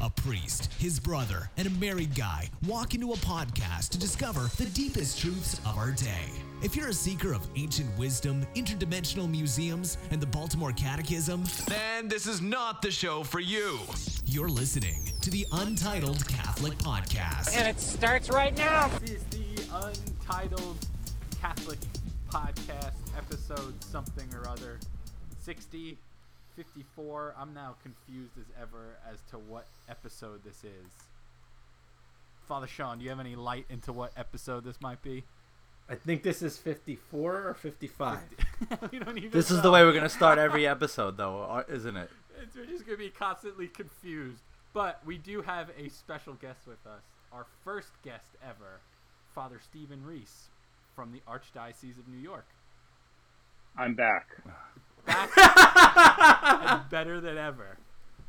A priest, his brother, and a married guy walk into a podcast to discover the deepest truths of our day. If you're a seeker of ancient wisdom, interdimensional museums, and the Baltimore Catechism, then this is not the show for you. You're listening to the Untitled Catholic Podcast. And it starts right now. This is the Untitled Catholic Podcast, episode something or other. 60, 54. I'm now confused as ever as to what episode this is. Father Sean, do you have any light into what episode this might be? I think this is 54 or 55. we don't even This is the way we're gonna start every episode, though, uh, isn't it? It's, we're just going to be constantly confused. But we do have a special guest with us. Our first guest ever, Father Stephen Reese from the Archdiocese of New York. I'm back. Back and better than ever.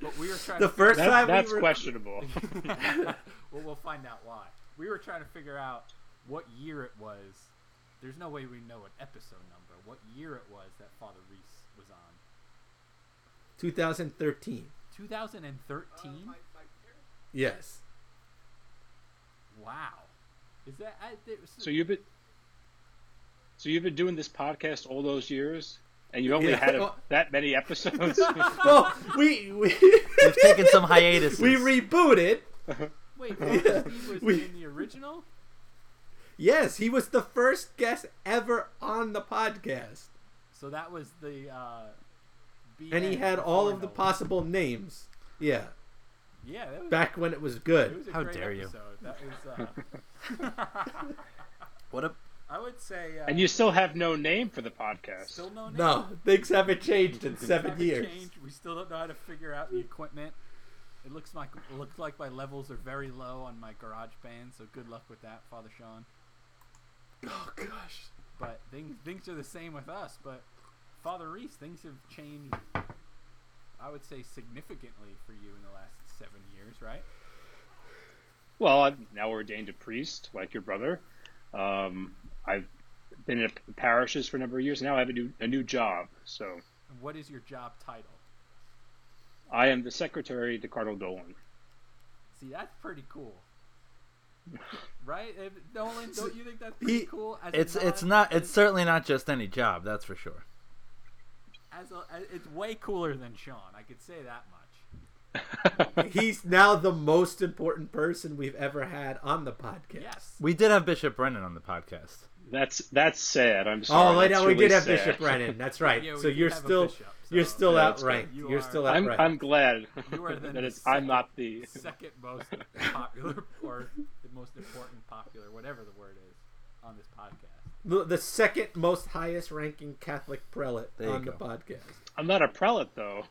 But we were trying The to first That, time that's we were, questionable. well, we'll find out why. We were trying to figure out what year it was. There's no way we know an episode number. What year it was that Father Reese was on? 2013. 2013. Yes. Wow. Is that? I, it was, So you've been so you've been doing this podcast all those years, and you only Yeah. had a, that many episodes. Well, we we We've taken some hiatuses. we rebooted. wait, Father Steve was We- in the original. Yes, he was the first guest ever on the podcast, So that was the. Uh, and he had all of the Nolan. possible names. Yeah, Yeah, that was, back when it was it good. was a How great dare you. That was. Uh, What a I would say. Uh, and you still have no name for the podcast. still no name. No, things haven't changed in seven years. changed. We still don't know how to figure out the equipment. It looks like looks like my levels are very low on my garage band, so good luck with that, Father Sean. Oh gosh. But things things are the same with us. But Father Reese, things have changed. I would say significantly for you in the last seven years, right? Well, I'm now ordained a priest, like your brother. Um, I've been in parishes for a number of years. Now I have a new a new job. So what is your job title? I am the secretary to Cardinal Dolan. See, that's pretty cool. Right, Eh, Nolan? Don't you think that's pretty He- cool? As a it's it's not it's certainly not just any job, that's for sure. as a, as- it's way cooler than Sean. I could say that much. He's now the most important person we've ever had on the podcast. Yes. We did have Bishop Brennan on the podcast. That's that's sad. I'm oh, sorry. Oh, wait, That's no, we really did have sad. Bishop Brennan. That's right. Yeah, so you're have a still bishop, you're still Yeah, that's outranked. You You're are- still I'm. I'm glad You are that the it's I'm not the second most popular or the most important popular, whatever the word is, on this podcast. the, the second most highest ranking Catholic prelate There you on the podcast. I'm not a prelate though.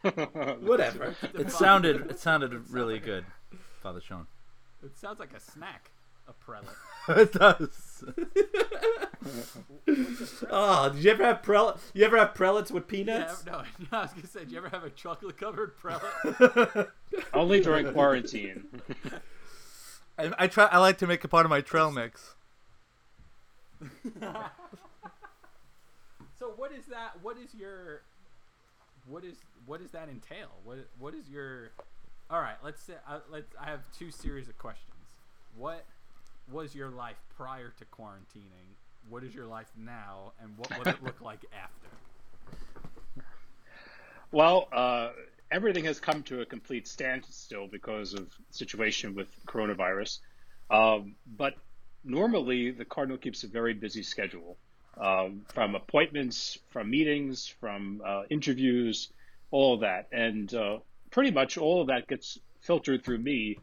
Whatever. It sounded it sounded really good, Father Sean. It sounds like a snack, a prelate. it does. Oh, did you ever have prelate? You ever have prelates with yeah, peanuts? no, I was gonna say, do you ever have a chocolate covered prelate? Only during quarantine. I, I try. I like to make a part of my trail mix. so what is that? What is your? What is what does that entail? What what is your? All right, let's say uh, let's. I have two series of questions. What was your life prior to quarantining? What is your life now, and what will it look like after? Well, uh, everything has come to a complete standstill because of situation with coronavirus. Um, but normally, the Cardinal keeps a very busy schedule um, from appointments, from meetings, from uh, interviews, all of that. And uh, pretty much all of that gets filtered through me,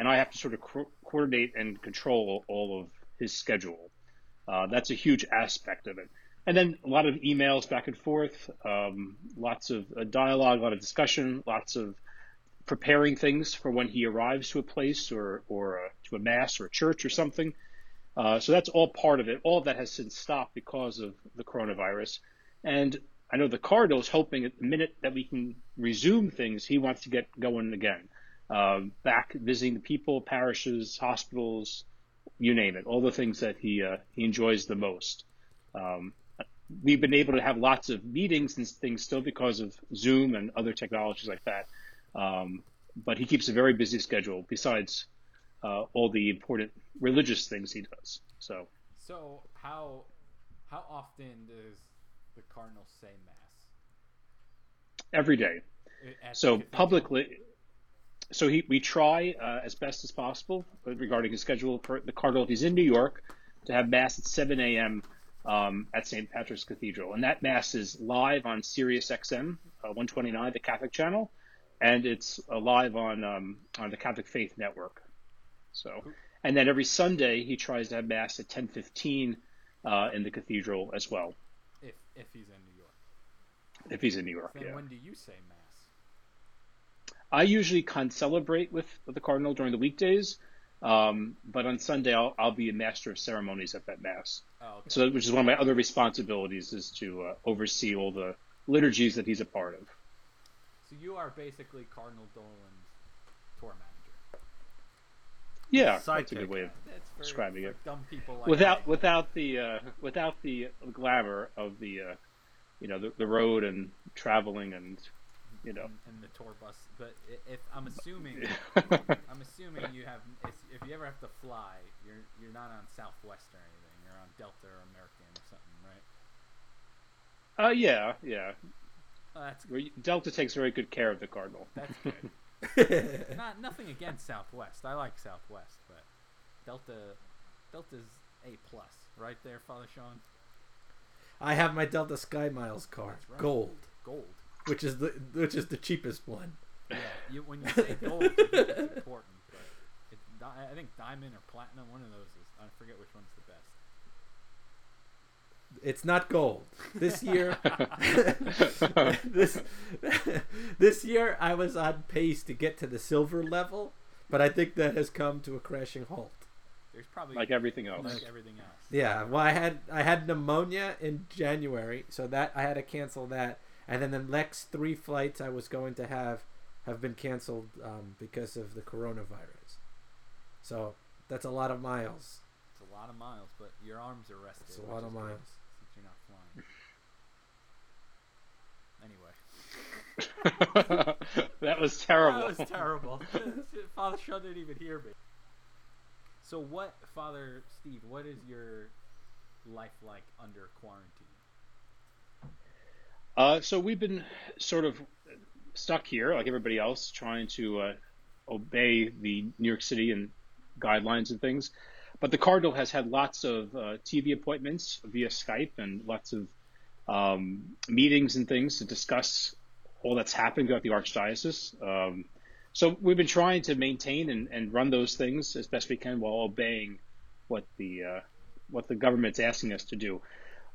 and I have to sort of co- coordinate and control all of his schedule. Uh, that's a huge aspect of it. And then a lot of emails back and forth, um, lots of uh, dialogue, a lot of discussion, lots of preparing things for when he arrives to a place or, or uh, to a mass or a church or something. Uh, so that's all part of it. All of that has since stopped because of the coronavirus. And I know the Cardinal's hoping at the minute that we can resume things, he wants to get going again. Um, back visiting the people, parishes, hospitals, you name it, all the things that he uh, he enjoys the most. Um, we've been able to have lots of meetings and things still because of Zoom and other technologies like that. Um, but he keeps a very busy schedule besides uh, all the important religious things he does. So So how how often does the cardinal say mass? every day. I- at the So publicly, so he we try uh, as best as possible regarding his schedule for the Cardinal if he's in New York to have mass at 7 a.m. Um, at St. Patrick's Cathedral, and that mass is live on Sirius XM uh, 129, the Catholic channel, and it's uh, live on um, on the Catholic Faith Network. So, and then every Sunday he tries to have mass at 10:15 uh, in the cathedral as well, if if he's in New York. if he's in New York. Then yeah. when do you say mass? I usually can celebrate with, with the cardinal during the weekdays, um, but on Sunday I'll, I'll be a master of ceremonies at that mass. Oh, okay. So, which is one of my other responsibilities is to uh, oversee all the liturgies that he's a part of. So you are basically Cardinal Dolan's tour manager. Yeah, that's a good way of for, Describing for it. dumb people like without me. without the uh, without the glamour of the uh, you know the, the road and traveling and you know in, and the tour bus. But if I'm assuming, I'm assuming you have. If, if you ever have to fly, you're you're not on Southwest or anything. You're on Delta or American or something, right? uh, yeah yeah Oh, that's Where you- Delta takes very good care of the cardinal. that's good. not nothing against Southwest. I like Southwest, but Delta Delta's a plus, right there, Father Sean. I have my Delta Sky Miles card, right. gold, Gold. Which is the which is the cheapest one. Yeah, you, when you say gold, it's important, but it, I think diamond or platinum, one of those is. I forget which one's the best. It's not gold. This year, this this year I was on pace to get to the silver level, but I think that has come to a crashing halt. There's probably like everything else. like everything else. Yeah, well, I had I had pneumonia in January, so that I had to cancel that, and then the next three flights I was going to have have been canceled um, because of the coronavirus. So that's a lot of miles. It's a lot of miles, but your arms are rested. It's a lot of miles. Since you're not flying. Anyway, that was terrible. that was terrible. Father Sean didn't even hear me. So what, Father Steve? What is your life like under quarantine? Uh, so we've been sort of stuck here, like everybody else, trying to uh, obey the New York City and guidelines and things. But the Cardinal has had lots of uh, TV appointments via Skype and lots of um, meetings and things to discuss all that's happened throughout the Archdiocese. Um, so we've been trying to maintain and, and run those things as best we can while obeying what the uh, what the government's asking us to do.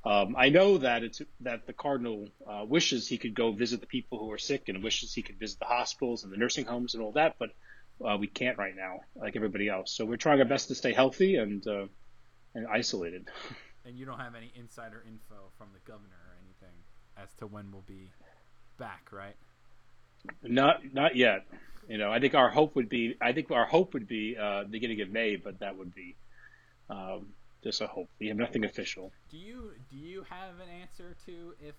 Um, I know that it's that the cardinal uh, wishes he could go visit the people who are sick and wishes he could visit the hospitals and the nursing homes and all that, but uh, we can't right now, like everybody else. So we're trying our best to stay healthy and uh, and isolated. And you don't have any insider info from the governor or anything as to when we'll be back, right? Not not yet. You know, I think our hope would be I think our hope would be uh, beginning of May, but that would be um, just a hope. We have nothing official. Do you do you have an answer to if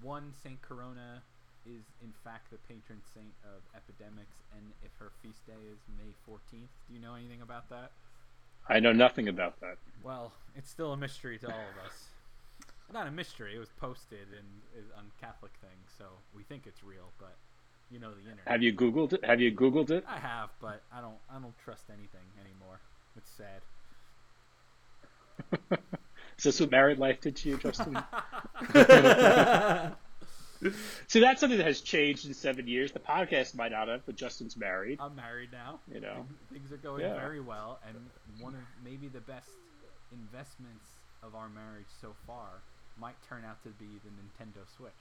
one Saint Corona is in fact the patron saint of epidemics, and if her feast day is May fourteenth? Do you know anything about that? I know nothing about that. Well, it's still a mystery to all of us. Not a mystery. It was posted and is on Catholic thing, so we think it's real. But you know the internet. Have you Googled it? Have you Googled it? I have, but I don't. I don't trust anything anymore. It's sad. Is this what married life did to you, Justin? See, that's something that has changed in seven years. The podcast might not have, but Justin's married. I'm married now. You know. things are going Yeah. very well, and one of maybe the best investments of our marriage so far might turn out to be the Nintendo Switch.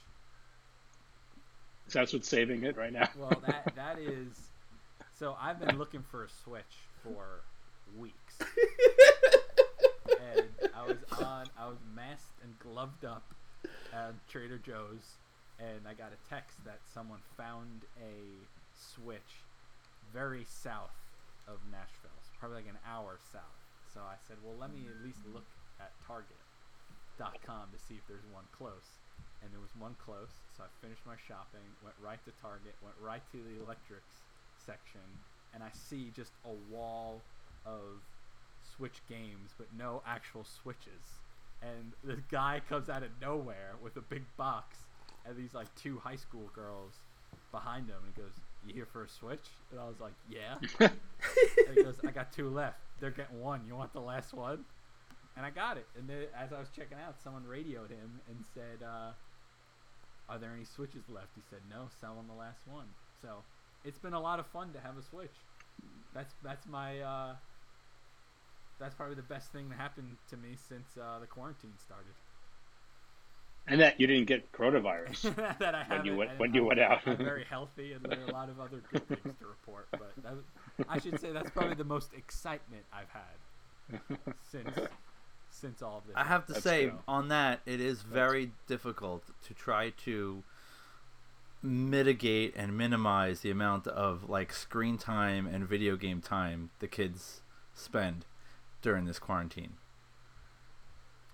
So that's what's saving it right now. Well, that that is. So I've been looking for a Switch for weeks, and I was on. I was masked and gloved up at Trader Joe's, and I got a text that someone found a Switch very south of Nashville, so probably like an hour south. So I said, well, let me at least look at Target.com to see if there's one close. And there was one close, so I finished my shopping, went right to Target, went right to the electrics section, and I see just a wall of Switch games, but no actual Switches. And this guy comes out of nowhere with a big box, and these like two high school girls behind him, and he goes, "You here for a Switch?" And I was like, "Yeah." and he goes, "I got two left. They're getting one. You want the last one?" And I got it. And then, as I was checking out, someone radioed him and said, uh, "Are there any Switches left?" He said, "No, sell selling the last one." So it's been a lot of fun to have a Switch. That's that's my uh, that's probably the best thing that happened to me since uh, the quarantine started. And that you didn't get coronavirus. that I When you haven't- went- and when you I'm- went out. I'm very healthy, and there are a lot of other good things to report. But that, I should say that's probably the most excitement I've had since since all of this. I have to say true. on that it is very difficult to try to mitigate and minimize the amount of like screen time and video game time the kids spend during this quarantine.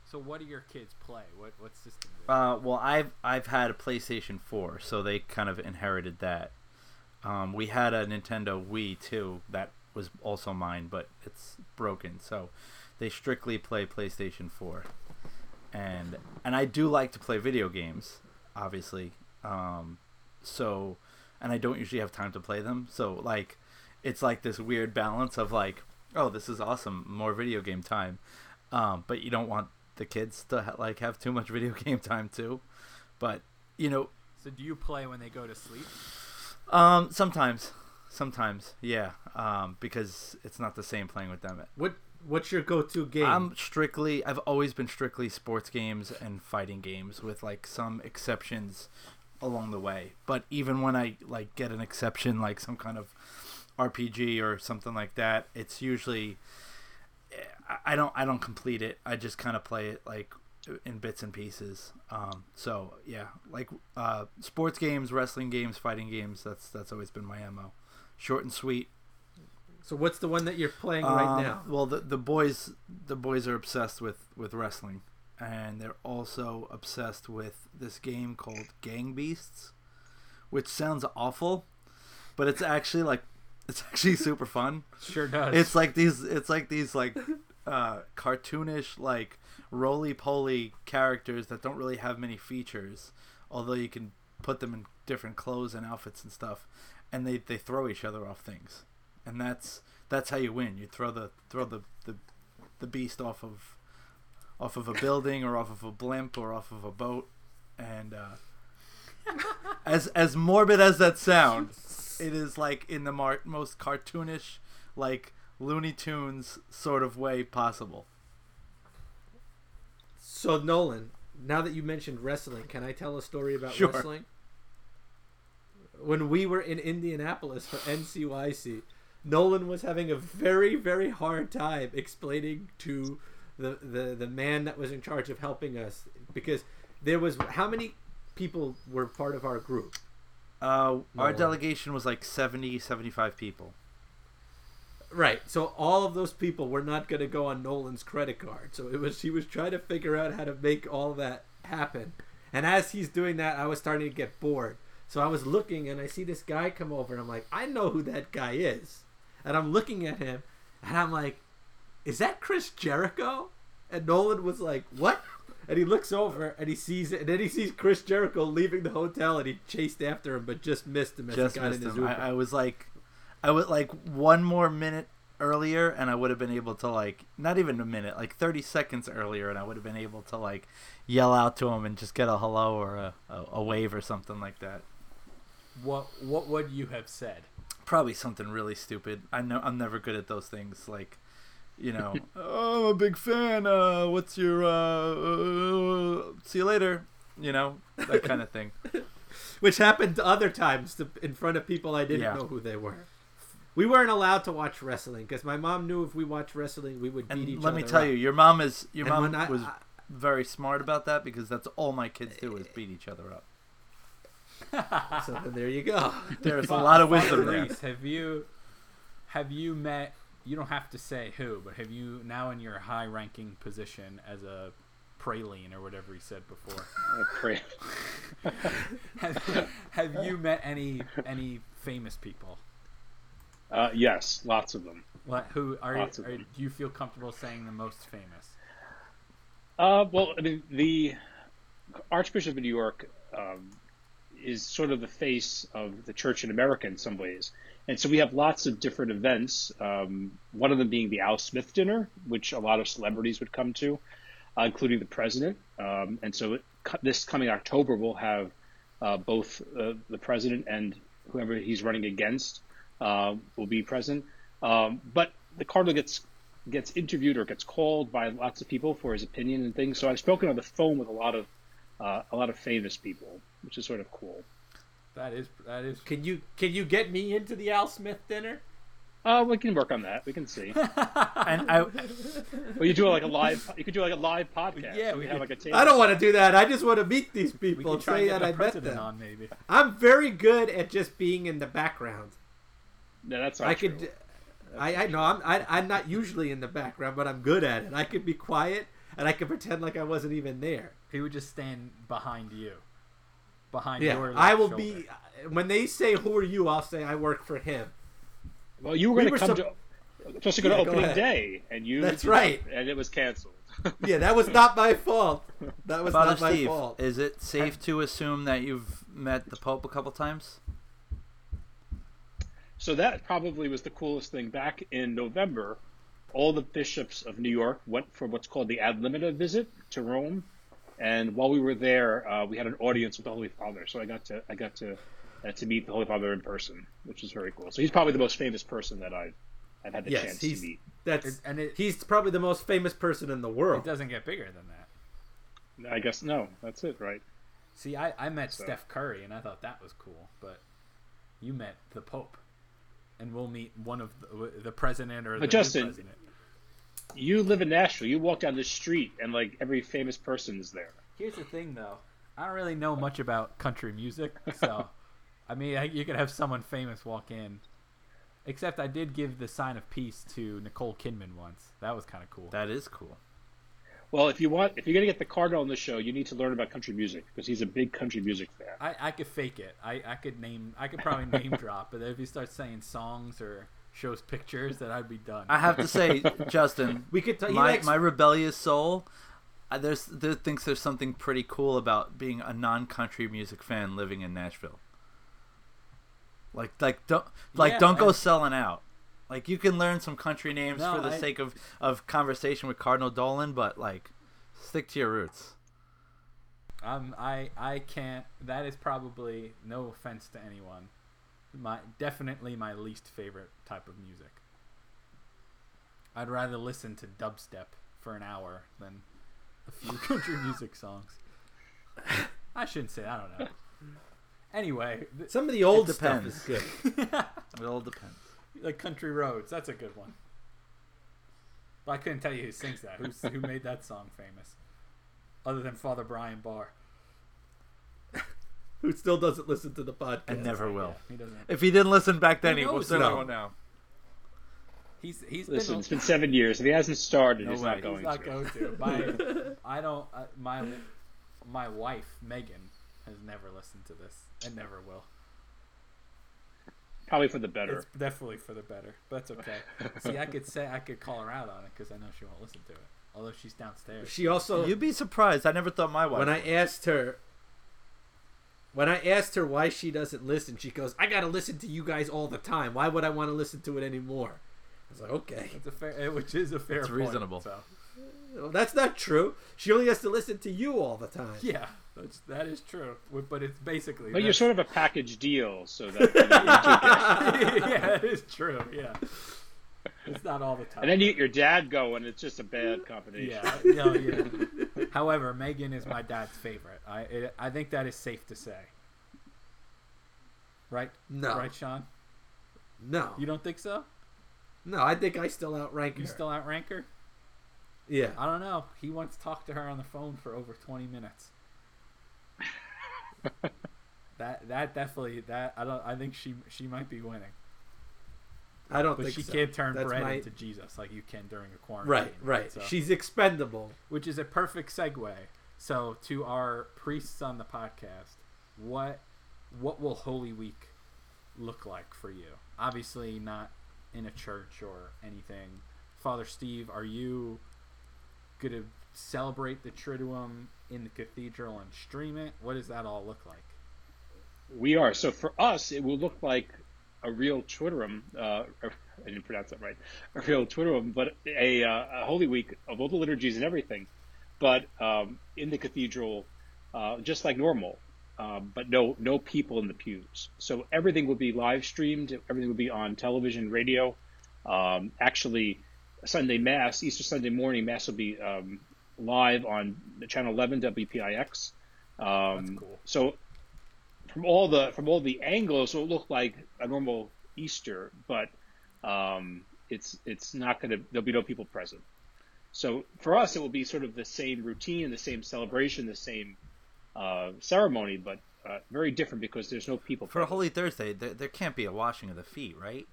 So, what do your kids play? What what system? Uh, well, I've I've had a PlayStation 4, so they kind of inherited that. Um, we had a Nintendo Wii too that was also mine, but it's broken, so they strictly play PlayStation 4. And and I do like to play video games, obviously. Um, so and I don't usually have time to play them, so like it's like this weird balance of like, oh, this is awesome, more video game time. Um, but you don't want the kids to ha- like have too much video game time too. But you know, So, do you play when they go to sleep? um, sometimes, sometimes, yeah, um, because it's not the same playing with them. What What's your go-to game? I'm strictly, I've always been strictly sports games and fighting games with like some exceptions along the way. But even when I like get an exception, like some kind of RPG or something like that, it's usually I- don't I don't complete it. I just kind of play it like in bits and pieces. Um, so yeah, like uh, sports games, wrestling games, fighting games. That's that's always been my mo. Short and sweet. so what's the one that you're playing right Um, now? Well, the the boys the boys are obsessed with with wrestling, and they're also obsessed with this game called Gang Beasts, which sounds awful, but it's actually like it's actually super fun. Sure does. It's like these it's like these like uh, cartoonish like roly poly characters that don't really have many features, although you can put them in different clothes and outfits and stuff, and they, they throw each other off things, and that's that's how you win. You throw the throw the, the the beast off of off of a building or off of a blimp or off of a boat, and uh, as as morbid as that sounds, it is like in the mar- most cartoonish like Looney Tunes sort of way possible. So Nolan, now that you mentioned wrestling, can I tell a story about Sure. wrestling? When we were in Indianapolis for NCYC, Nolan was having a very, very hard time explaining to the, the, the man that was in charge of helping us because there was how many people were part of our group? Uh, our delegation was like 70, 75 people. Right. So all of those people were not going to go on Nolan's credit card. So it was he was trying to figure out how to make all that happen. And as he's doing that, I was starting to get bored. So I was looking and I see this guy come over and I'm like, I know who that guy is. And I'm looking at him and I'm like, is that Chris Jericho? And Nolan was like, what? And he looks over and he sees it, and then he sees Chris Jericho leaving the hotel, and he chased after him, but just missed him as Just he got missed in his them. Uber. I, I was like, I was like one more minute earlier, and I would have been able to like not even a minute, like thirty seconds earlier, and I would have been able to like yell out to him and just get a hello or a, a, a wave or something like that. what what would you have said? Probably something really stupid. I know I'm never good at those things. Like, you know, oh, I'm a big fan. Uh, what's your uh, uh, see you later? You know, that kind of thing. which happened other times to, in front of people I didn't Yeah. know who they were. We weren't allowed to watch wrestling because my mom knew if we watched wrestling, we would beat And each let other. Let me tell up. you, your mom is your And mom I- was I- very smart about that because that's all my kids do is beat each other up. so then there you go. There's a lot of wisdom there. Have you have you met? You don't have to say who, but have you now in your high-ranking position as a praline or whatever he said before? Have, have you met any any famous people? Uh, yes, lots of them. What? Who are, Lots are them. do you feel comfortable saying the most famous? Uh, well, I mean, the Archbishop of New York um, is sort of the face of the church in America in some ways. And so we have lots of different events, um, one of them being the Al Smith dinner, which a lot of celebrities would come to, uh, including the president. Um, and so it, this coming October, we'll have uh, both uh, the president and whoever he's running against uh, will be present. Um, but the cardinal gets gets interviewed or gets called by lots of people for his opinion and things. So I've spoken on the phone with a lot of uh, a lot of famous people, which is sort of cool. That is that is. Can you can you get me into the Al Smith dinner? Uh, we can work on that. We can see. And I, well, you do like a live. You could do like a live podcast. Yeah, we we have could- like a table. I don't want to do that. I just want to meet these people can and try say and get that I met them. On, maybe. I'm very good at just being in the background. No, that's not I true. could. I, I know I'm I, I'm not usually in the background, but I'm good at it. I could be quiet and I could pretend like I wasn't even there. He would just stand behind you, behind Yeah, your. I will shoulder. be. When they say who are you, I'll say I work for him. Well, you were We going were to come sup- to supposed to go to Yeah, go opening ahead. day, and you. That's did right. not, and it was canceled. Yeah, that was not my fault. That was Father not my Steve, fault. is it safe to assume that you've met the Pope a couple times? So that probably was the coolest thing. Back in November, all the bishops of New York went for what's called the ad limina visit to Rome, and while we were there, uh, we had an audience with the Holy Father. So I got to I got to uh, to meet the Holy Father in person, which is very cool. So he's probably the most famous person that I've I've had the Yes, chance to he's meet. that's and it- he's probably the most famous person in the world. It doesn't get bigger than that. I guess no, that's it, right? See, I, I met So- Steph Curry and I thought that was cool, but you met the Pope, and we'll meet one of the, the president or the But new Justin- president. You live in Nashville. You walk down the street, and like every famous person is there. Here's the thing, though. I don't really know much about country music, so I mean, I, you could have someone famous walk in. Except I did give the sign of peace to Nicole Kidman once. That was kind of cool. That is cool. Well, if you want, if you're gonna get the Cardinal on the show, you need to learn about country music because he's a big country music fan. I, I could fake it. I, I could name. I could probably name drop, but if he starts saying songs or shows pictures, then I'd be done. I have to say, Justin, We could he my likes my rebellious soul. uh, There's there thinks there's something pretty cool about being a non-country music fan living in Nashville. Like like don't like Yeah, don't go and- selling out. Like you can learn some country names No, for the I- sake of of conversation with Cardinal Dolan, but like stick to your roots. Um, I I can't. That is probably no offense to anyone. My definitely my least favorite type of music. I'd rather listen to dubstep for an hour than a few country music songs. I shouldn't say. I don't know. Anyway, th- some of the old stuff depends. is good. It all depends. like country roads. That's a good one. But I couldn't tell you who sings that. Who's, who made that song famous? Other than Father Brian Barr. Who still doesn't listen to the podcast? And never will. He doesn't. If he didn't listen back then, Who he will knows, certainly now. He's he's Listen, been it's been seven years. If he hasn't started, No he's way. not He's going He's not to. going to. My, I don't. Uh, my, my wife Megan has never listened to this and never will. Probably for the better. It's definitely for the better, but that's okay. See, I could say I could call her out on it because I know she won't listen to it. Although she's downstairs. She also You'd be surprised. I never thought my wife. when I asked her when I asked her why she doesn't listen, she goes, "I gotta listen to you guys all the time. Why would I want to listen to it anymore?" I was like, "Okay, It's a fair, eh, which is a fair. It's point, reasonable. so well, that's not true. She only has to listen to you all the time." yeah, that's, that is true. But it's basically. But you're sort of a package deal, so that you, know, you do get- yeah, that is true. Yeah, it's not all the time. and then you get your dad going. It's just a bad combination. Yeah, you know, yeah. However, Megan is my dad's favorite. I it, I think that is safe to say. Right? No. Right, Sean? No, You don't think so? no, I think I still outrank her. You still outrank her? yeah. I don't know. He once talked to her on the phone for over 20 minutes. that that definitely that I don't I think she she might be winning. I don't But think she so. can't turn That's bread my- into Jesus like you can during a quarantine. Right, right. So- She's expendable. which is a perfect segue. So to our priests on the podcast, what what will Holy Week look like for you? Obviously, not in a church or anything. Father Steve, are you gonna celebrate the Triduum in the cathedral and stream it? What does that all look like? We are. So for us, it will look like a real Twitterum. Uh, I didn't pronounce that right. A real Twitterum, but a, uh, a Holy Week of all the liturgies and everything, but um, in the cathedral, uh, just like normal. Um, but no, no people in the pews. So everything will be live streamed. Everything will be on television, radio. Um, actually, Sunday Mass, Easter Sunday morning Mass will be um, live on channel 11 WPIX. Um, That's cool. So from all the from all the angles, it'll look like a normal Easter, but um, it's it's not going to. There'll be no people present. So for us, it will be sort of the same routine, the same celebration, the same uh, ceremony, but uh, very different because there's no people. For present. Holy Thursday, there, there can't be a washing of the feet, right?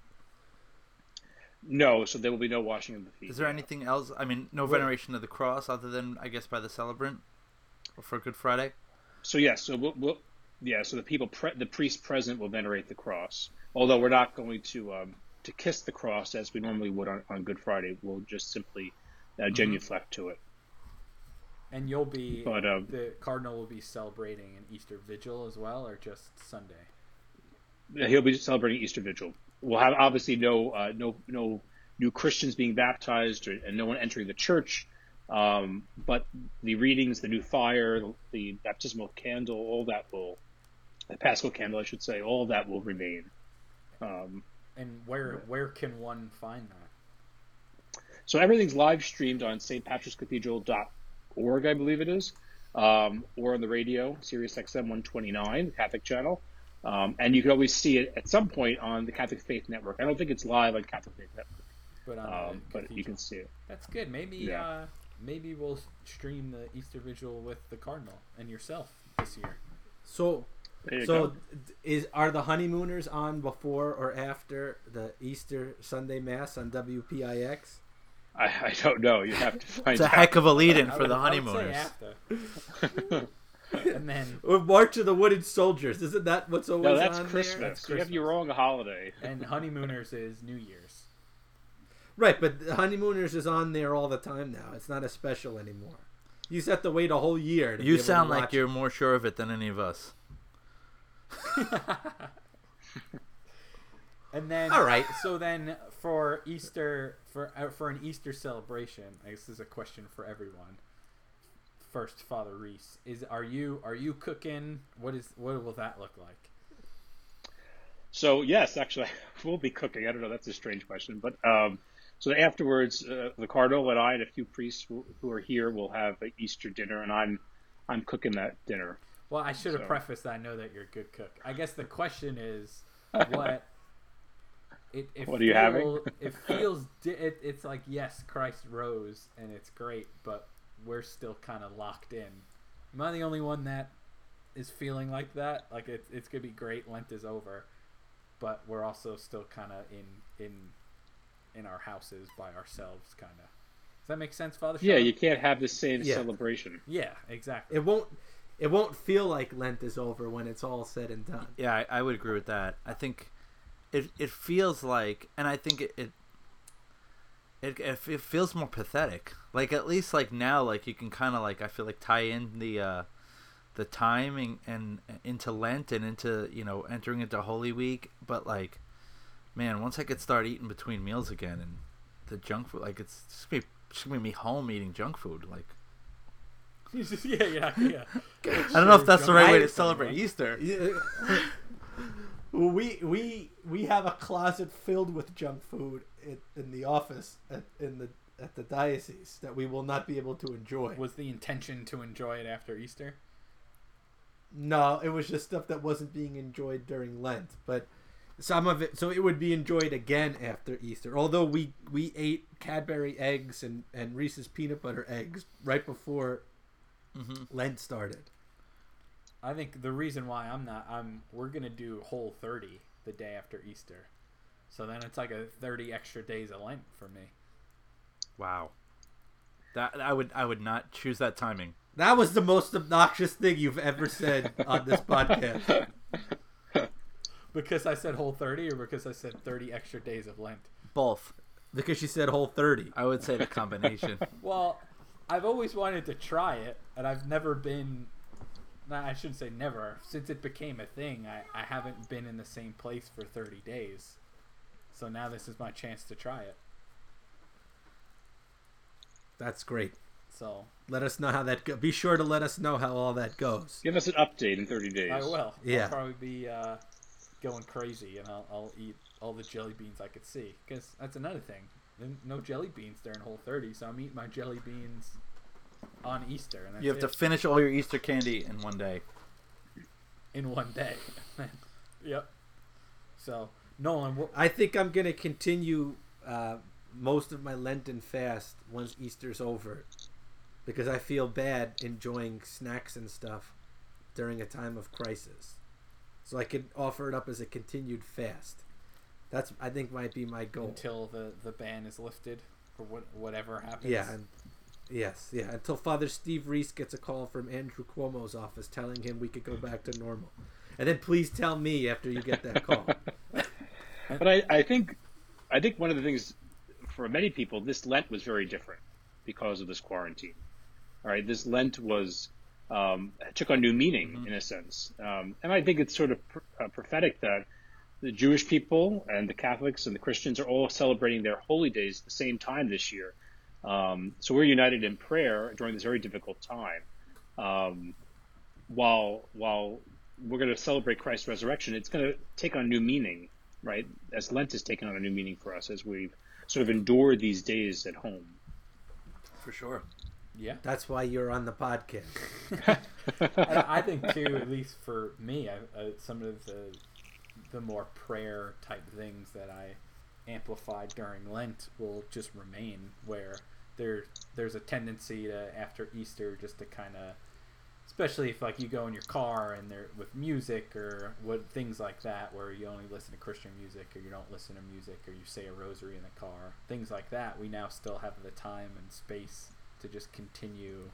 No, so there will be no washing of the feet. Is there anything else? I mean, no veneration of the cross other than, I guess, by the celebrant for Good Friday? So yes, so we'll, we'll yeah, so the people, pre- the priest present will venerate the cross. Although we're not going to um, to kiss the cross as we normally would on, on Good Friday. We'll just simply uh, genuflect to it. And you'll be But, um, the cardinal will be celebrating an Easter vigil as well, or just Sunday. Yeah, He'll be celebrating Easter Vigil. We'll have obviously no uh, no no new Christians being baptized or, and no one entering the church. Um, but the readings, the new fire, the baptismal candle, all that will, the Paschal candle, I should say, all of that will remain. Um, And where where can one find that? So everything's live streamed on stpatrickscathedral.org, I believe it is, um, or on the radio, Sirius XM 129, the Catholic channel. Um, and you can always see it at some point on the Catholic Faith Network. I don't think it's live on Catholic Faith Network, But um, but you can see it. That's good. Maybe Yeah. uh, maybe we'll stream the Easter vigil with the cardinal and yourself this year. So, There you so go. is are the honeymooners on before or after the Easter Sunday Mass on WPIX? I, I don't know. You have to find It's a out. heck of a lead-in for would- the I say honeymooners. after. and then Or March of the Wooden Soldiers? Isn't that what's always No, that's on there? Christmas. That's You have your wrong holiday. and honeymooners is New Year's. Right, but the honeymooners is on there all the time now. It's not a special anymore. You just have to wait a whole year. To be You able to sound like watch you're more sure of it than any of us. And then All right. So then for Easter for uh, for an Easter celebration, this is a question for everyone. First, Father Reese, is are you are you cooking? What is what will that look like? So yes, actually, we'll be cooking. I don't know. That's a strange question, but um, so afterwards, uh, the cardinal and I and a few priests who, who are here will have an Easter dinner, and I'm I'm cooking that dinner. Well, I should have So- prefaced that I know that you're a good cook. I guess the question is what it, it What are you feel- having? it feels di- it, it's like yes, Christ rose and it's great, but we're still kind of locked in. Am I the only one that is feeling like that? Like it, it's gonna be great. Lent is over, but we're also still kind of in in in our houses by ourselves, kind of. Does that make sense, Father? Yeah, Sean? you can't have the same Yeah. celebration. Yeah, exactly. It won't. It won't feel like Lent is over when it's all said and done. Yeah, I, I would agree with that. I think it it feels like, and I think it it, it it feels more pathetic. Like at least like now, like you can kind of like I feel like tie in the uh the timing and into Lent and into you know entering into Holy Week. But like, man, once I could start eating between meals again and the junk food, like it's just gonna be, it's gonna be me home eating junk food. Like yeah, yeah, yeah. I don't know if that's the right way to I- celebrate Easter. Well, we we we have a closet filled with junk food in, in the office at, in the at the diocese that we will not be able to enjoy. Was the intention to enjoy it after Easter? No, it was just stuff that wasn't being enjoyed during Lent, but some of it so it would be enjoyed again after Easter. Although we we ate Cadbury eggs and and Reese's peanut butter eggs right before hmm Lent started. I think the reason why I'm not, I'm we're gonna do whole 30 the day after Easter, so then it's like a 30 extra days of Lent for me. Wow. That I would I would not choose that timing. That was the most obnoxious thing you've ever said on this podcast. Because I said whole 30 or because I said 30 extra days of Lent? Both. Because she said whole 30. I would say the combination. Well, I've always wanted to try it, and I've never been. Nah, I shouldn't say never. Since it became a thing, I, I haven't been in the same place for 30 days. So now this is my chance to try it. That's great. So Let us know how that go. Be sure to let us know how all that goes. Give us an update in 30 days. I will. Yeah. I'll probably be uh, going crazy, and I'll, I'll eat all the jelly beans I could see. Because that's another thing. N- No jelly beans during Whole 30, so I'm eating my jelly beans on Easter. And You have to finish all your Easter candy in one day. in one day. yep. So Nolan, what, I think I'm going to continue uh, most of my Lenten fast once Easter's over because I feel bad enjoying snacks and stuff during a time of crisis. So I can offer it up as a continued fast. That's I think might be my goal. until the the ban is lifted or what, whatever happens. Yeah, and yes, yeah. Until Father Steve Reese gets a call from Andrew Cuomo's office telling him we could go back to normal, and then please tell me after you get that call. But I, I think I think one of the things for many people, this Lent was very different because of this quarantine. All right, this Lent was um, took on new meaning in a sense, um, and I think it's sort of pr- uh, prophetic that the Jewish people and the Catholics and the Christians are all celebrating their holy days at the same time this year. Um, so we're united in prayer during this very difficult time. Um, while while we're going to celebrate Christ's resurrection, it's going to take on new meaning, right? As Lent has taken on a new meaning for us as we've sort of endured these days at home. For sure. yeah. That's why you're on the podcast. I, I think too, at least for me, I, uh, some of the the more prayer type things that I amplified during Lent will just remain. Where there there's a tendency to after Easter just to kind of, especially if like you go in your car and there with music or what things like that, where you only listen to Christian music or you don't listen to music or you say a rosary in the car, things like that. We now still have the time and space to just continue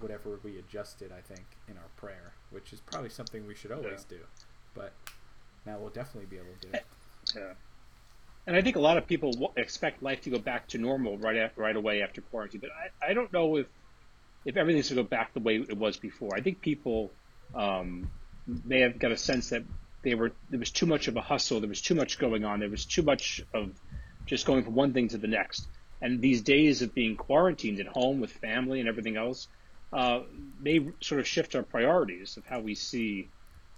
whatever we adjusted, I think, in our prayer, which is probably something we should always do. But we'll definitely be able to do it. Yeah. And I think a lot of people expect life to go back to normal right af- right away after quarantine, but I, I don't know if if everything's going to go back the way it was before. I think people um, may have got a sense that they were there was too much of a hustle, there was too much going on, there was too much of just going from one thing to the next. And these days of being quarantined at home with family and everything else uh, may sort of shift our priorities of how we see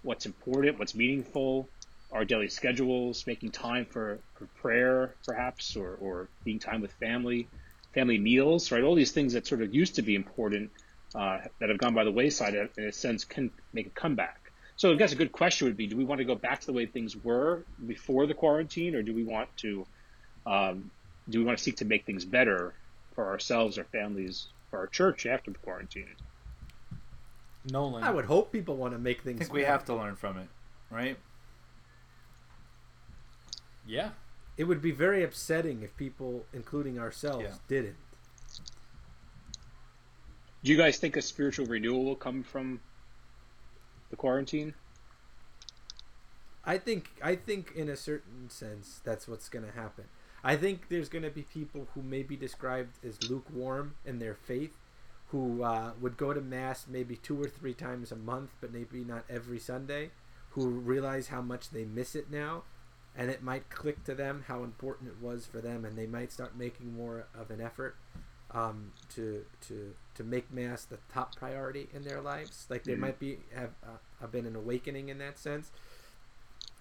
what's important, what's meaningful, our daily schedules, making time for, for prayer, perhaps, or, or being time with family, family meals, right? All these things that sort of used to be important uh, that have gone by the wayside, in a sense, can make a comeback. So I guess a good question would be: Do we want to go back to the way things were before the quarantine, or do we want to um, do we want to seek to make things better for ourselves, our families, for our church after the quarantine? Nolan, I would hope people want to make things. I things. think we have to learn from it, right? Yeah, It would be very upsetting if people, including ourselves, Yeah. didn't. Do you guys think a spiritual renewal will come from the quarantine? I think I think in a certain sense that's what's going to happen. I think there's going to be people who may be described as lukewarm in their faith, who uh, would go to mass maybe two or three times a month, but maybe not every Sunday, who realize how much they miss it now, and it might click to them how important it was for them, and they might start making more of an effort um, to to to make mass the top priority in their lives. Like there Mhm. might be have, uh, have been an awakening in that sense.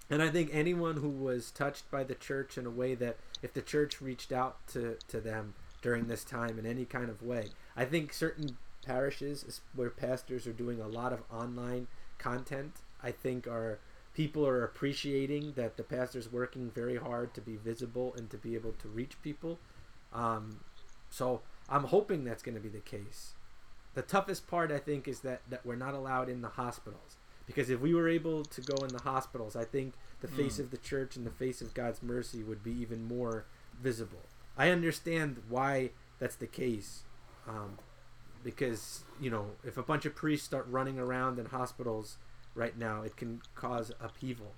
And I think anyone who was touched by the church in a way that if the church reached out to, to them during this time in any kind of way, I think certain parishes where pastors are doing a lot of online content, I think are people are appreciating that the pastor's working very hard to be visible and to be able to reach people. Um, so I'm hoping that's going to be the case. The toughest part, I think, is that, that we're not allowed in the hospitals. Because if we were able to go in the hospitals, I think the face Mm. of the church and the face of God's mercy would be even more visible. I understand why that's the case. Um, because, you know, if a bunch of priests start running around in hospitals right now, it can cause upheaval.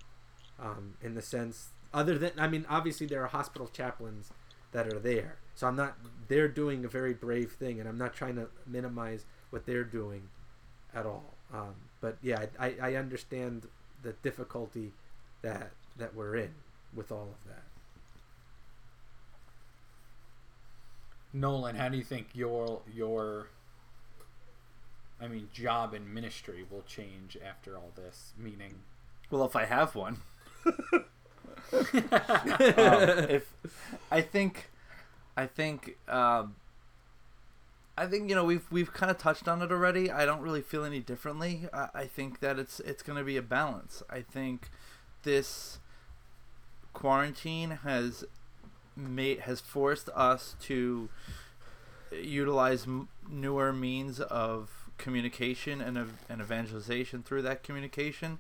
um, in the sense other than I mean, obviously there are hospital chaplains that are there, so I'm not. They're doing a very brave thing, and I'm not trying to minimize what they're doing at all. Um, but yeah, I, I understand the difficulty that that we're in with all of that. Nolan, how do you think your your I mean job and ministry will change after all this? Meaning, Well, if I have one. um, if I think, I think, um, I think you know we've we've kind of touched on it already. I don't really feel any differently. I, I think that it's it's going to be a balance. I think this quarantine has made has forced us to utilize m- newer means of communication and of and evangelization through that communication,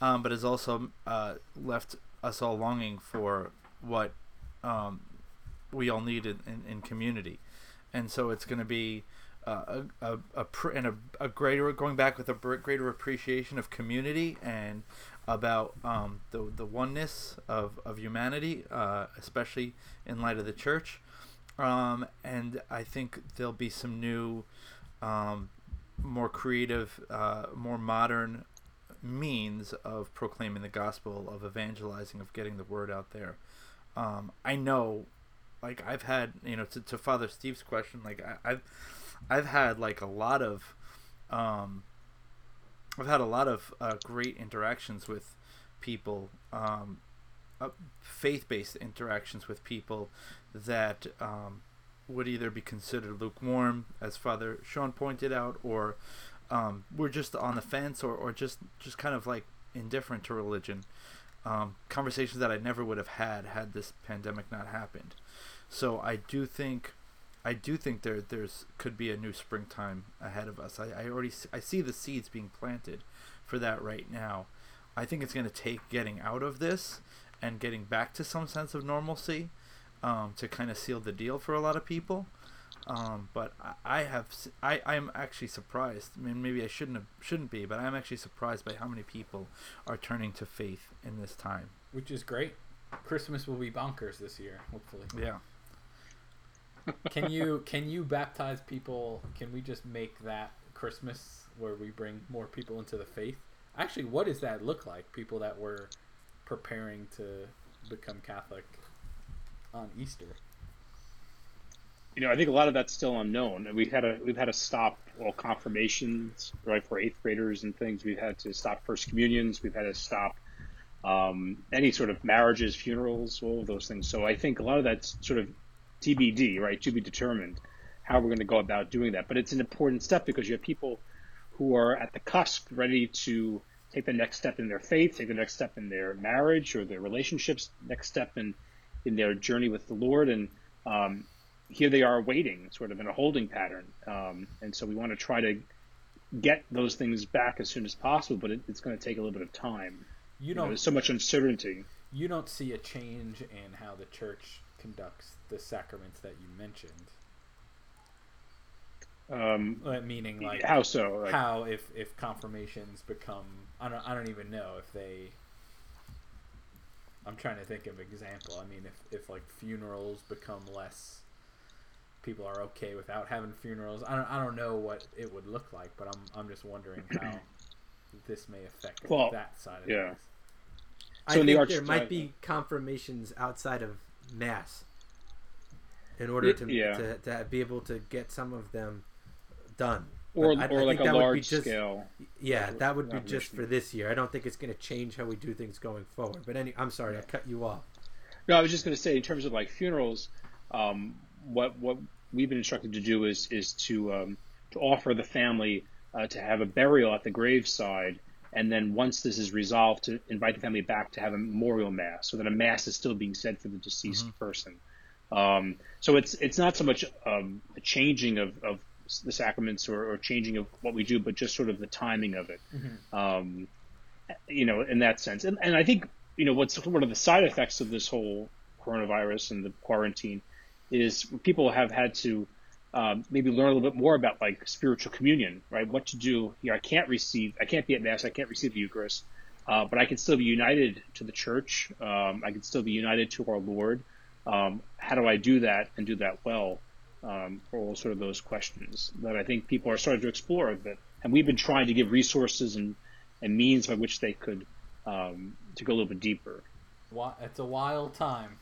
um, but has also uh, left us all longing for what um, we all need in, in, in community, and so it's going to be uh, a a, a pr- and a, a greater going back with a br- greater appreciation of community and about um, the the oneness of of humanity, uh, especially in light of the church. Um, and I think there'll be some new, um, more creative, uh, more modern means of proclaiming the gospel, of evangelizing, of getting the word out there. Um, I know, like I've had, you know, to, to Father Steve's question, like I, I've, I've had like a lot of, um, I've had a lot of uh, great interactions with people, um, uh, faith-based interactions with people that um, would either be considered lukewarm, as Father Sean pointed out, or um, we're just on the fence, or, or just just kind of like indifferent to religion. Um, conversations that I never would have had had this pandemic not happened. So I do think, I do think there there's could be a new springtime ahead of us. I, I already see, I see the seeds being planted for that right now. I think it's going to take getting out of this and getting back to some sense of normalcy um, to kind of seal the deal for a lot of people. Um, but I, I have I I'm actually surprised. I mean, maybe I shouldn't have, shouldn't be, but I'm actually surprised by how many people are turning to faith in this time. which is great. Christmas will be bonkers this year, hopefully. Yeah. Can you can you baptize people? Can we just make that Christmas where we bring more people into the faith? Actually, what does that look like? People that were preparing to become Catholic on Easter. You know, I think a lot of that's still unknown. We've had to we've had to stop all confirmations, right, for eighth graders and things. We've had to stop first communions. We've had to stop um, any sort of marriages, funerals, all of those things. So I think a lot of that's sort of TBD, right, to be determined how we're going to go about doing that. But it's an important step because you have people who are at the cusp, ready to take the next step in their faith, take the next step in their marriage or their relationships, next step in in their journey with the Lord, and um, here they are waiting, sort of in a holding pattern. Um, and so we want to try to get those things back as soon as possible, but it, it's going to take a little bit of time. You You know, don't there's so much uncertainty. you don't see a change in how the church conducts the sacraments that you mentioned. Um, Uh, meaning like how so? Like, how if if confirmations become I don't I don't even know if they I'm trying to think of example. I mean if if like funerals become less people are okay without having funerals. I don't I don't know what it would look like, but I'm I'm just wondering how this may affect Well, that side of yeah. things. I So the arch- there might uh, be confirmations outside of mass in order to, yeah. to to be able to get some of them done. Or I- or I like a that would be large just- scale. Yeah, that would be just for this year. I don't think it's going to change how we do things going forward. But any, I'm sorry, I cut you off. No, I was just going to say, in terms of like funerals, um, what what we've been instructed to do is is to um, to offer the family uh, to have a burial at the graveside, and then once this is resolved, to invite the family back to have a memorial mass, so that a mass is still being said for the deceased person. Um, so it's it's not so much um, a changing of, of the sacraments or, or changing of what we do, but just sort of the timing of it. Um, you know, in that sense, and, and I think you know what's one of the side effects of this whole coronavirus and the quarantine is people have had to um, maybe learn a little bit more about like spiritual communion, right? What to do here. I can't receive, I can't be at mass, I can't receive the Eucharist. uh, but I can still be united to the church. Um, I can still be united to our Lord. Um, how do I do that and do that well? Um, all sort of those questions that I think people are starting to explore. That, and we've been trying to give resources and, and means by which they could um, to go a little bit deeper. Wa- It's a wild time.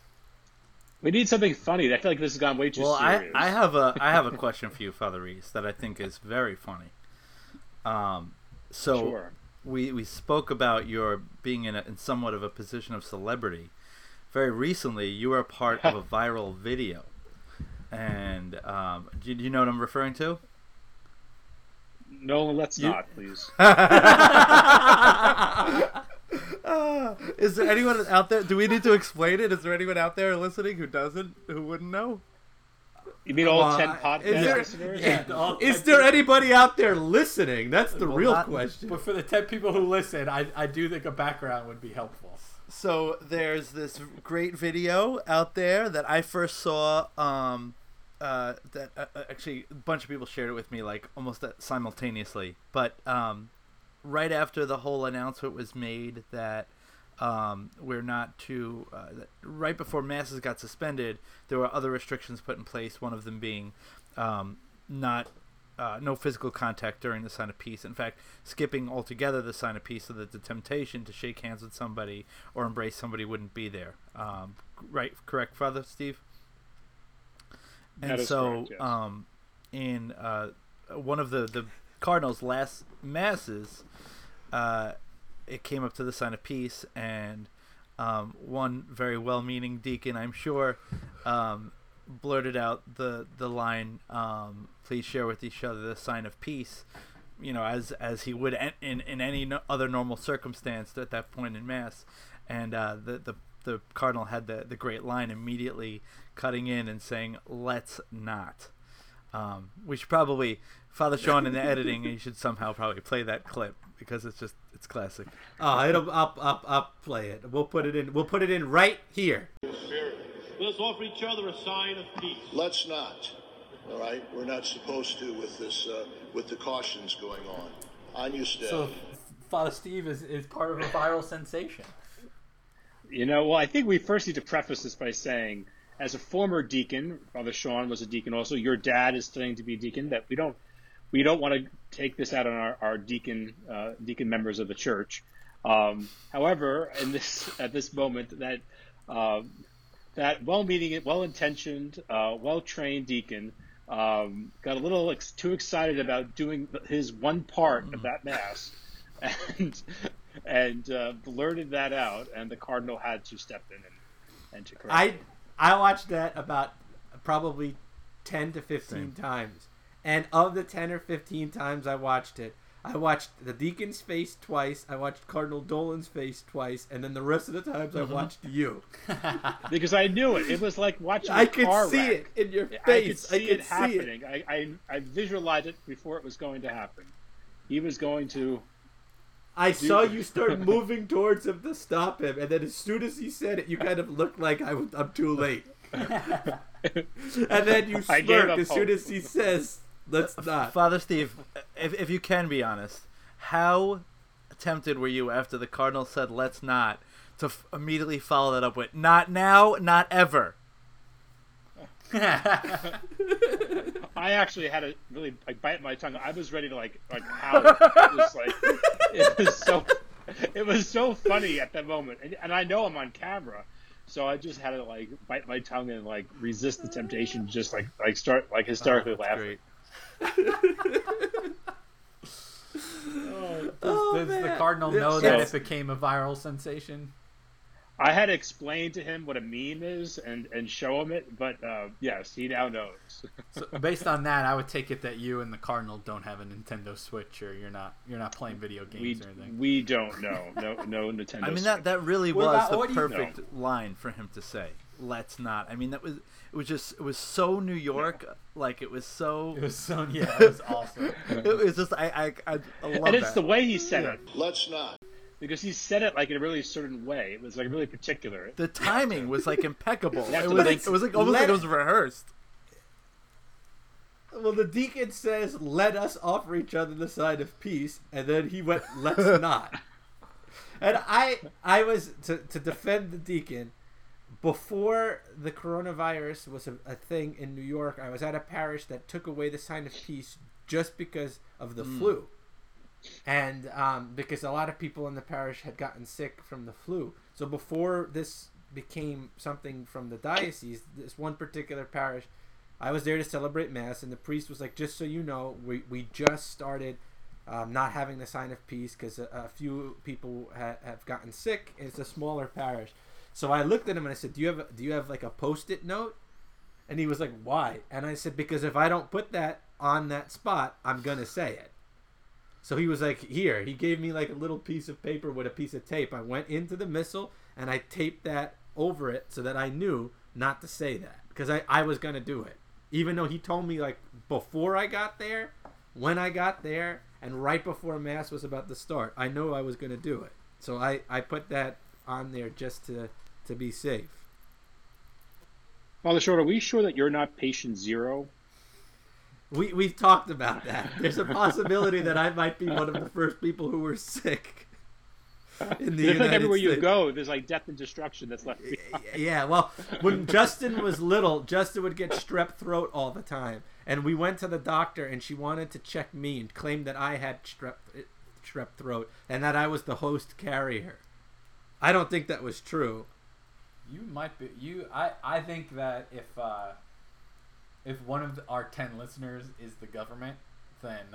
We need something funny. I feel like this has gone way too Well, I, serious. I have a I have a question for you, Father Reese, that I think is very funny. Um, so Sure. we we spoke about your being in, a, in somewhat of a position of celebrity. Very recently, you were a part of a viral video, and um, do, do you know what I'm referring to? No, let's You- not, please. Uh, is there anyone out there? Do we need to explain it? Is there anyone out there listening who doesn't, who wouldn't know? You mean all Well, ten I- podcast is there- listeners? Yeah, all Is there people- anybody out there listening? That's the Well, real not- question. But for the ten people who listen, I, I do think a background would be helpful. So there's this great video out there that I first saw. Um, uh, that uh, uh, actually a bunch of people shared it with me like almost simultaneously. But um, right after the whole announcement was made that um, we're not to uh, right before masses got suspended, there were other restrictions put in place. One of them being um, not uh, no physical contact during the sign of peace. In fact, skipping altogether the sign of peace so that the temptation to shake hands with somebody or embrace somebody wouldn't be there. Um, right? Correct, Father Steve. And That is so, correct, yes. um, in uh, one of the the cardinals' last masses, uh, it came up to the sign of peace, and um, one very well-meaning deacon, I'm sure, um, blurted out the the line, um, "Please share with each other the sign of peace." You know, as as he would in in, in any no, other normal circumstance at that point in mass, and uh, the the the cardinal had the the great line immediately cutting in and saying, "Let's not." Um, we should probably, Father Sean in the editing, you should somehow probably play that clip because it's just it's classic. Oh, it'll up up up play it. We'll put it in. We'll put it in right here. Let us offer each other a sign of peace. Let's not. All right, we're not supposed to with this, uh, with the cautions going on. On you, Steph. So Father Steve is, is part of a viral sensation. You know, well, I think we first need to preface this by saying, as a former deacon, Father Sean was a deacon also. Your dad is studying to be a deacon. That we don't, we don't want to take this out on our, our deacon, uh, deacon members of the church. Um, however, in this at this moment, that um, that well-meaning, well-intentioned, uh, well-trained deacon um, got a little ex- too excited about doing his one part of that mass, and and uh, blurted that out, and the cardinal had to step in and, and to correct. I it. I watched that about probably ten to fifteen times, and of the ten or fifteen times I watched it, I watched the deacon's face twice. I watched Cardinal Dolan's face twice, and then the rest of the times I mm-hmm. watched you. because I knew it. It was like watching. I a could car see wreck. it in your face. I could face. see I could it see happening. I, I I visualized it before it was going to happen. He was going to. I saw you start moving towards him to stop him, and then as soon as he said it, you kind of looked like I was, I'm too late. and then you I smirk up as soon as he says, "Let's not." Father Steve, if, if you can be honest, how tempted were you after the cardinal said "Let's not" to f- immediately follow that up with "Not now, not ever"? I actually had to really like bite my tongue. I was ready to like like howl. It was like it was so it was so funny at that moment, and, and I know I'm on camera, so I just had to like bite my tongue and like resist the temptation, to just like like start like ah, hysterically That's laughing. great. Does, Oh, does the man. cardinal This- know that yes. it became a viral sensation? I had to explain to him what a meme is and and show him it, but uh, yes, he now knows. So based on that, I would take it that you and the cardinal don't have a Nintendo Switch, or you're not you're not playing video games we or anything. we don't know. No no Nintendo. I mean that that really What was about- the what do you- perfect line for him to say. Let's not. I mean that was it was just it was so New York, like it was so. It was so yeah, it was awesome. It was just I I I, I love and it's that. the way he said it Let's not. because he said it like in a really certain way. It was like really particular. the timing was like impeccable. have It was like, it was like almost let like it it- was rehearsed. Well, the deacon says, "Let us offer each other the sign of peace," and then he went, "Let's not." and I I was to to defend the deacon before the coronavirus was a, a thing in New York. I was at a parish that took away the sign of peace just because of the flu, and um, because a lot of people in the parish had gotten sick from the flu. So before this became something from the diocese, this one particular parish, I was there to celebrate mass, and the priest was like, "Just so you know, we we just started." Um, not having the sign of peace because a, a few people ha- have gotten sick. It's a smaller parish, so I looked at him and I said, "Do you have do you have like a post-it note?" And he was like, "Why?" And I said, "Because if I don't put that on that spot, I'm gonna say it." So he was like, "Here." He gave me like a little piece of paper with a piece of tape. I went into the missal and I taped that over it so that I knew not to say that because I I was gonna do it, even though he told me like before I got there, when I got there, and right before mass was about to start. I knew I was gonna do it, so I I put that on there just to to be safe. Father Short, are we sure that you're not patient zero? We we've talked about that. There's a possibility that I might be one of the first people who were sick in the It's like United everywhere you go, there's like death and destruction that's left behind. Yeah, well, when Justin was little, Justin would get strep throat all the time, and we went to the doctor, and she wanted to check me and claimed that I had strep strep throat and that I was the host carrier. I don't think that was true. You might be you. I I think that if uh, if one of the, our ten listeners is the government, then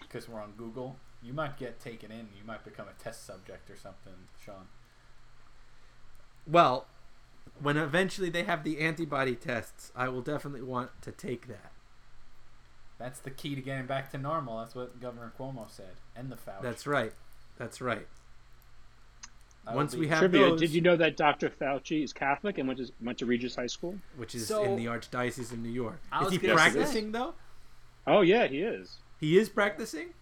because we're on Google, you might get taken in. You might become a test subject or something, Sean. Well, when eventually they have the antibody tests, I will definitely want to take that. That's the key to getting back to normal. That's what Governor Cuomo said, and the Fauci. That's right. That's right. I will Once we have Trivia: those, Did you know that Dr. Fauci is Catholic and went to went to Regis High School? which is So- in the Archdiocese of New York. I Is he gonna practicing though? Oh yeah, he is. He is practicing.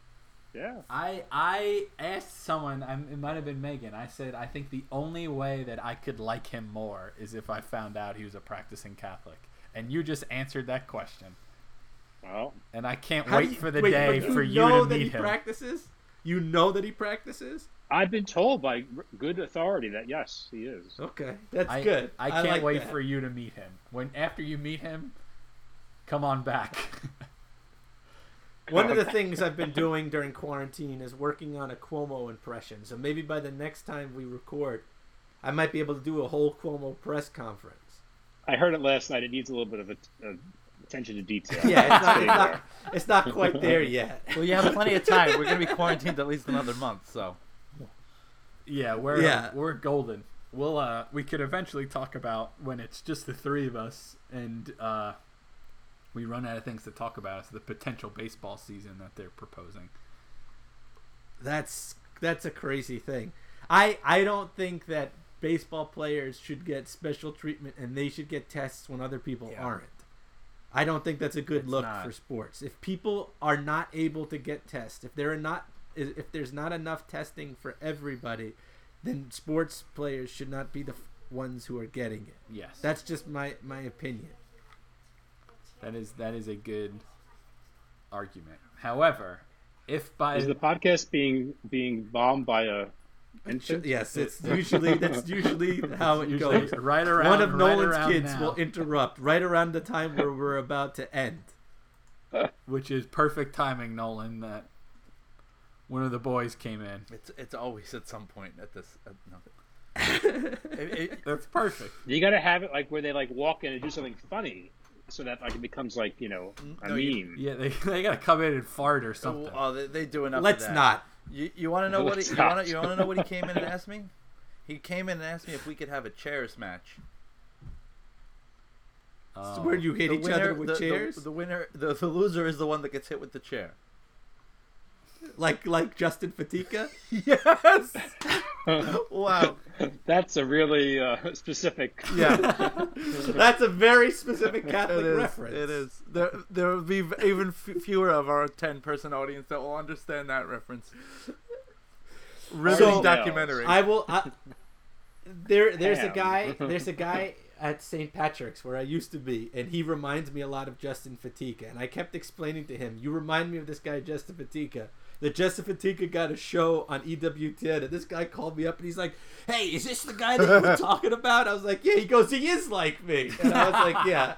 Yeah. I I asked someone. i it might have been Megan. I said I think the only way that I could like him more is if I found out he was a practicing Catholic. And you just answered that question. Well, And I can't wait you- for the wait, day but for you know to that meet he him. practices. You know that he practices. I've been told by good authority that yes, he is. Okay, that's I, good. I can't like wait that. for you to meet him. When after you meet him, come on back. One of the things I've been doing during quarantine is working on a Cuomo impression. So maybe by the next time we record, I might be able to do a whole Cuomo press conference. I heard it last night. It needs a little bit of a, a attention to detail. Yeah, it's not, it's not, it's not quite there yet. Well, you have plenty of time. We're gonna be quarantined at least another month, so yeah, we're Yeah. we're golden. We'll uh we could eventually talk about when it's just the three of us and uh we run out of things to talk about. It's the potential baseball season that they're proposing. That's that's a crazy thing. I I don't think that baseball players should get special treatment and they should get tests when other people Yeah. aren't. I don't think that's a good It's look not. for sports. If people are not able to get tests, if there are not if there's not enough testing for everybody, then sports players should not be the f- ones who are getting it. Yes. That's just my my opinion. that is that is a good argument. However, if by Is the podcast being being bombed by a infant? Yes, it's usually that's usually how it usually goes. right around One of right Nolan's kids now, will interrupt right around the time where we're about to end. which is perfect timing, Nolan. That one of the boys came in. it's it's always at some point at this. At, no. It- it- That's perfect. You got to have it like where they like walk in and do something funny, so that like it becomes like you know mm-hmm. a No, you- meme. Yeah, they, they gotta come in and fart or something. oh, they, they do enough. Let's that. not. You, you want to know what he, you want to you want to know what he came in and asked me? He came in and asked me if we could have a chairs match. Oh. where you hit The each winner- other with the, the- chairs, The, winner, the, the loser is the one that gets hit with the chair. Like like Justin Fatica. Yes. wow. That's a really uh, specific. Yeah. That's a very specific Catholic It is. reference. It is. There, there will be even f- fewer of our ten-person audience that will understand that reference. Riveting So- documentary. I will. I, there, there's a guy. There's a guy at St. Patrick's where I used to be, and he reminds me a lot of Justin Fatica. And I kept explaining to him, "You remind me of this guy, Justin Fatica." That Justin Fatica got a show on EWTN, and this guy called me up and he's like, "Hey, is this the guy that you were talking about?" I was like, "Yeah." He goes, "He is like me," and I was like, "Yeah."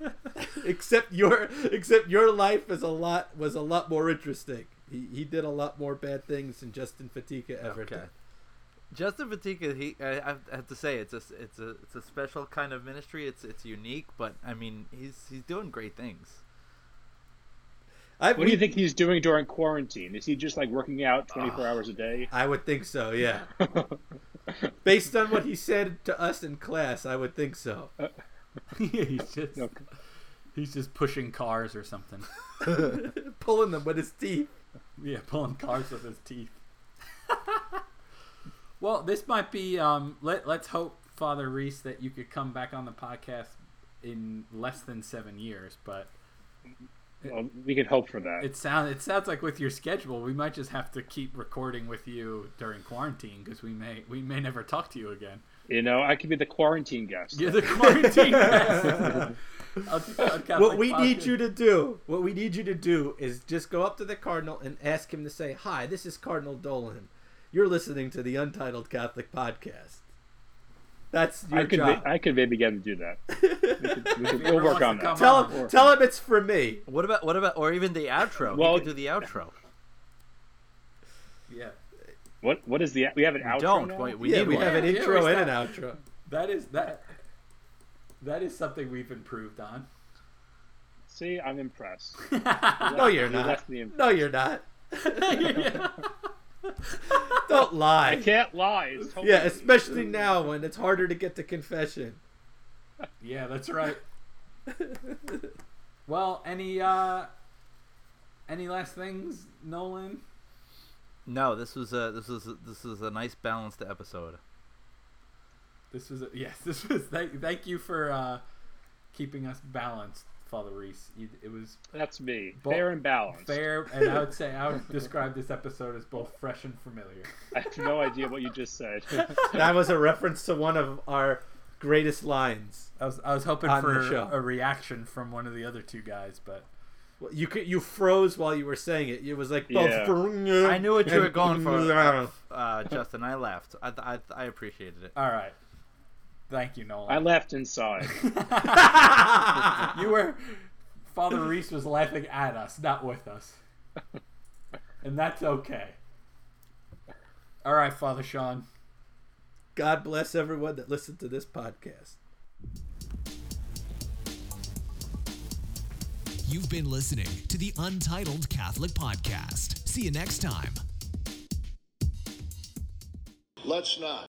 except your except your life is a lot was a lot more interesting. He he did a lot more bad things than Justin Fatica ever Okay. did. Justin Fatica, he I, I have to say it's a it's a it's a special kind of ministry. It's it's unique, but I mean he's he's doing great things. I, What do you think he's doing during quarantine? Is he just like working out 24 Ah. hours a day? I would think so. Yeah. Based on what he said to us in class, I would think so. he's just No. he's just pushing cars or something. Pulling them with his teeth. Yeah, pulling cars with his teeth. well, this might be. Um, let Let's hope, Father Reese, that you could come back on the podcast in less than seven years. But Well, we can hope for that. it sounds it sounds like with your schedule, we might just have to keep recording with you during quarantine because we may we may never talk to you again. You know, I could be the quarantine guest. You're the quarantine guest. on- on Catholic What we need you to do, what we need you to do is just go up to the cardinal and ask him to say, "Hi, this is Cardinal Dolan. You're listening to the Untitled Catholic Podcast." That's your I could, job. ma- I could maybe get him to do that. We could, we could, we'll work on that. tell on. him, tell him it's for me. What about what about or even the outro? Well- Well, could do the outro. Yeah, What What is the? We have an outro don't. now? Wait, we yeah, need we one. have an Yeah, intro where's and an that? outro. that is that. That is something we've improved on. See, I'm impressed. No, you're You not. left me impressed. No, you're not. Don't lie. I can't lie. It's totally Yeah, especially now when it's harder to get to confession. Yeah, that's right. well, any uh any last things, Nolan? No, this was a this was a, this was a nice balanced episode. This was a, yes, this was thank, thank you for uh keeping us balanced, Father Reese. You, it was That's me. Bo- Fair and balanced. fair, and I would say I would describe this episode as both fresh and familiar. I have no idea what you just said. That was a reference to one of our greatest lines. I was I was hoping for show. a reaction from one of the other two guys, but You could you froze while you were saying it. It was like both. Yeah. I knew what you were going for, uh, Justin. I laughed. I, I I appreciated it. all right. Thank you, Nolan. I Nolan. left inside. you were Father Reese was laughing at us, not with us. And that's okay. All right, Father Sean. God bless everyone that listened to this podcast. You've been listening to the Untitled Catholic Podcast. See you next time. Let's not